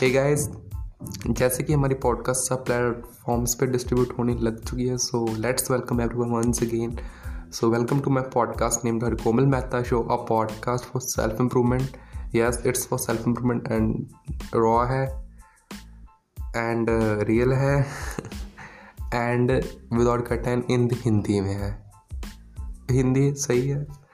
Hey guys जैसे कि हमारी पॉडकास्ट सब प्लेटफॉर्म्स पे डिस्ट्रीब्यूट होने लग चुकी है so let's welcome everyone once again so welcome to my podcast name her Komal Mehta show a podcast for self improvement yes it's for self improvement and raw है and real uh, है and without cutting in Hindi में है. हिंदी सही है?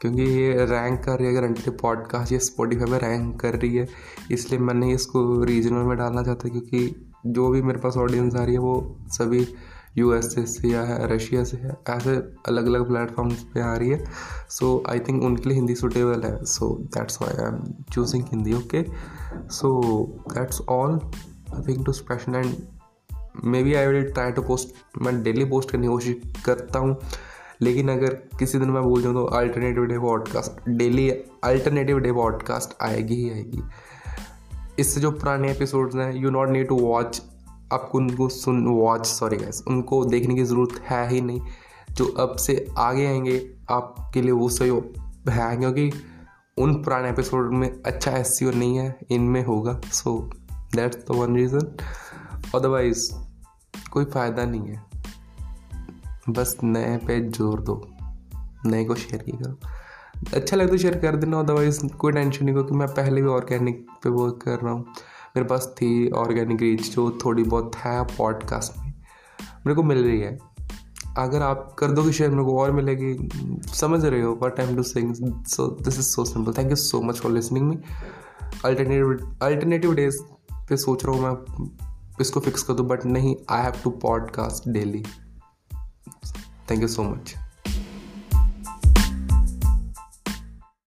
क्योंकि ये rank कर रही है, अगर पॉडकास्ट ये स्पॉटीफाई में रैंक कर रही है, इसलिए मैंने इसको रीजनल में डालना चाहता क्योंकि जो भी मेरे पास ऑडियंस आ रही है, वो सभी यू एस से या है रशिया से है, ऐसे अलग अलग प्लेटफॉर्म्स पे आ रही है। सो आई थिंक उनके लिए हिंदी सुटेबल है। So that's why I am choosing Hindi okay so that's all nothing too special and maybe I will try to post मैं डेली पोस्ट करने की कोशिश करता हूँ। लेकिन अगर किसी दिन मैं बोल जाऊँ तो alternative day podcast daily alternative day podcast आएगी ही आएगी। इससे जो पुराने एपिसोड्स हैं you not need to watch आपको उनको सुन वॉच सॉरी गैस उनको देखने की ज़रूरत है ही नहीं। जो अब से आगे आएँगे, आपके लिए वो सही है, क्योंकि उन पुराने एपिसोड में अच्छा एस नहीं है, इनमें होगा। So that's the one reason otherwise कोई फ़ायदा नहीं है। बस नए पे ज़ोर दो, नए को शेयर किया करो। अच्छा लगे तो शेयर कर देना अदरवाइज़ कोई टेंशन नहीं, क्योंकि मैं पहले भी ऑर्गेनिक पे वर्क कर रहा हूँ। मेरे पास थी ऑर्गेनिक रीच जो थोड़ी बहुत है पॉडकास्ट में। मेरे को मिल रही है। अगर आप कर दोगे शेयर मेरे को और मिलेगी। समझ रहे हो what time to sing so this is so simple thank you so much for listening me alternative alternative days पे सोच रहा हूँ मैं, इसको फिक्स कर दूँ बट नहीं I have to podcast daily Thank you so much.